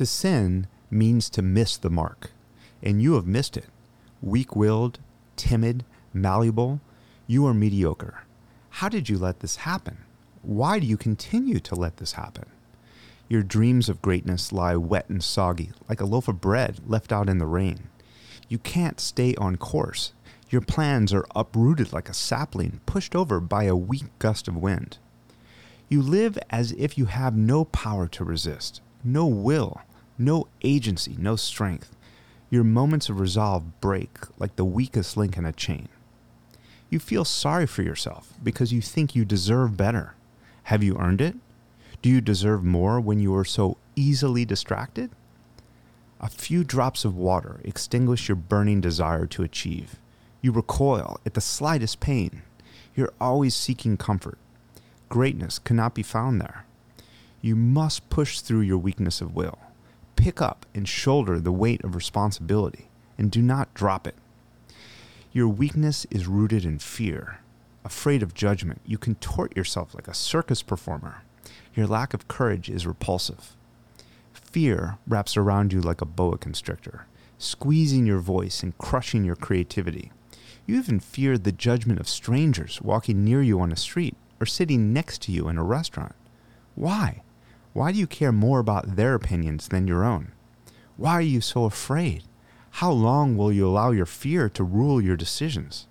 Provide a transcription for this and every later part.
To sin means to miss the mark, and you have missed it. Weak willed, timid, malleable, you are mediocre. How did you let this happen? Why do you continue to let this happen? Your dreams of greatness lie wet and soggy, like a loaf of bread left out in the rain. You can't stay on course. Your plans are uprooted like a sapling pushed over by a weak gust of wind. You live as if you have no power to resist, no will, no agency, no strength. Your moments of resolve break like the weakest link in a chain. You feel sorry for yourself because you think you deserve better. Have you earned it? Do you deserve more when you are so easily distracted? A few drops of water extinguish your burning desire to achieve. You recoil at the slightest pain. You're always seeking comfort. Greatness cannot be found there. You must push through your weakness of will. Pick up and shoulder the weight of responsibility, and do not drop it. Your weakness is rooted in fear. Afraid of judgment, you contort yourself like a circus performer. Your lack of courage is repulsive. Fear wraps around you like a boa constrictor, squeezing your voice and crushing your creativity. You even fear the judgment of strangers walking near you on a street or sitting next to you in a restaurant. Why? Why do you care more about their opinions than your own? Why are you so afraid? How long will you allow your fear to rule your decisions?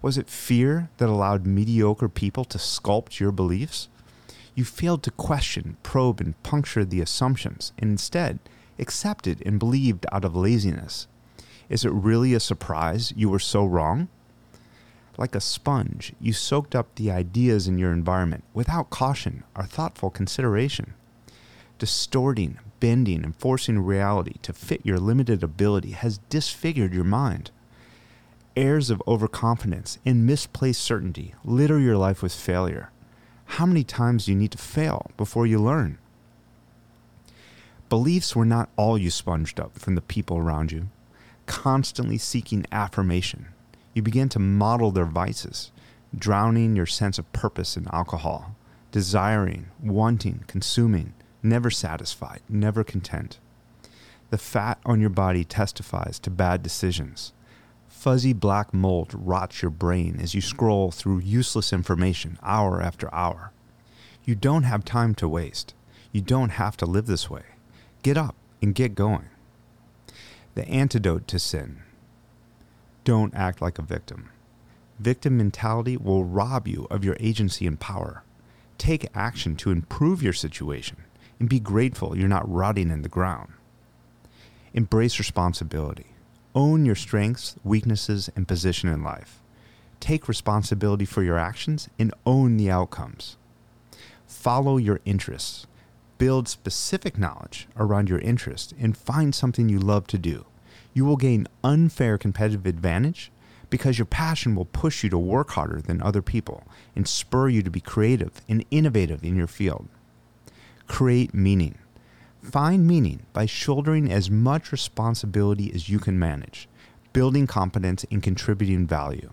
Was it fear that allowed mediocre people to sculpt your beliefs? You failed to question, probe, and puncture the assumptions, and instead accepted and believed out of laziness. Is it really a surprise you were so wrong? Like a sponge, you soaked up the ideas in your environment without caution or thoughtful consideration. Distorting, bending, and forcing reality to fit your limited ability has disfigured your mind. Airs of overconfidence and misplaced certainty litter your life with failure. How many times do you need to fail before you learn? Beliefs were not all you sponged up from the people around you. Constantly seeking affirmation, you begin to model their vices, drowning your sense of purpose in alcohol, desiring, wanting, consuming, never satisfied, never content. The fat on your body testifies to bad decisions. Fuzzy black mold rots your brain as you scroll through useless information hour after hour. You don't have time to waste. You don't have to live this way. Get up and get going. The antidote to sin. Don't act like a victim. Victim mentality will rob you of your agency and power. Take action to improve your situation and be grateful you're not rotting in the ground. Embrace responsibility. Own your strengths, weaknesses, and position in life. Take responsibility for your actions and own the outcomes. Follow your interests. Build specific knowledge around your interest and find something you love to do. You will gain unfair competitive advantage because your passion will push you to work harder than other people and spur you to be creative and innovative in your field. Create meaning. Find meaning by shouldering as much responsibility as you can manage, building competence and contributing value.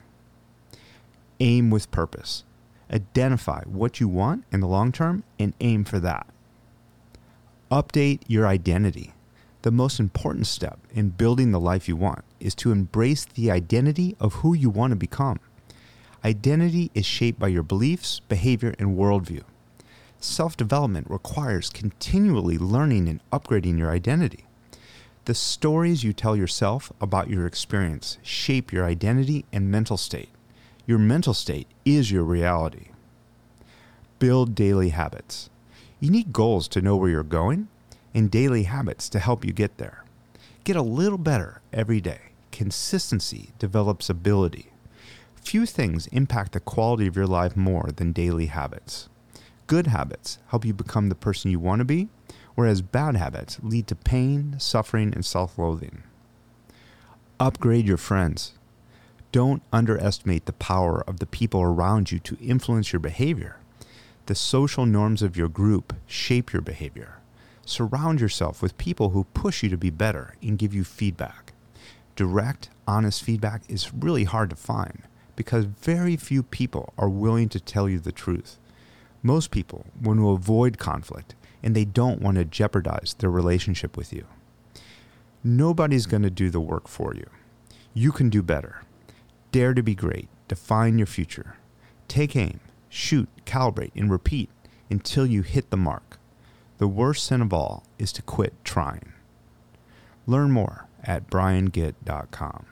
Aim with purpose. Identify what you want in the long term and aim for that. Update your identity. The most important step in building the life you want is to embrace the identity of who you want to become. Identity is shaped by your beliefs, behavior, and worldview. Self development requires continually learning and upgrading your identity. The stories you tell yourself about your experience shape your identity and mental state. Your mental state is your reality. Build daily habits. You need goals to know where you're going and daily habits to help you get there. Get a little better every day. Consistency develops ability. Few things impact the quality of your life more than daily habits. Good habits help you become the person you want to be, whereas bad habits lead to pain, suffering, and self loathing. Upgrade your friends. Don't underestimate the power of the people around you to influence your behavior. The social norms of your group shape your behavior. Surround yourself with people who push you to be better and give you feedback. Direct, honest feedback is really hard to find because very few people are willing to tell you the truth. Most people want to avoid conflict and they don't want to jeopardize their relationship with you. Nobody's going to do the work for you. You can do better. Dare to be great. Define your future. Take aim, shoot, calibrate, and repeat until you hit the mark. The worst sin of all is to quit trying. Learn more at briangitt.com.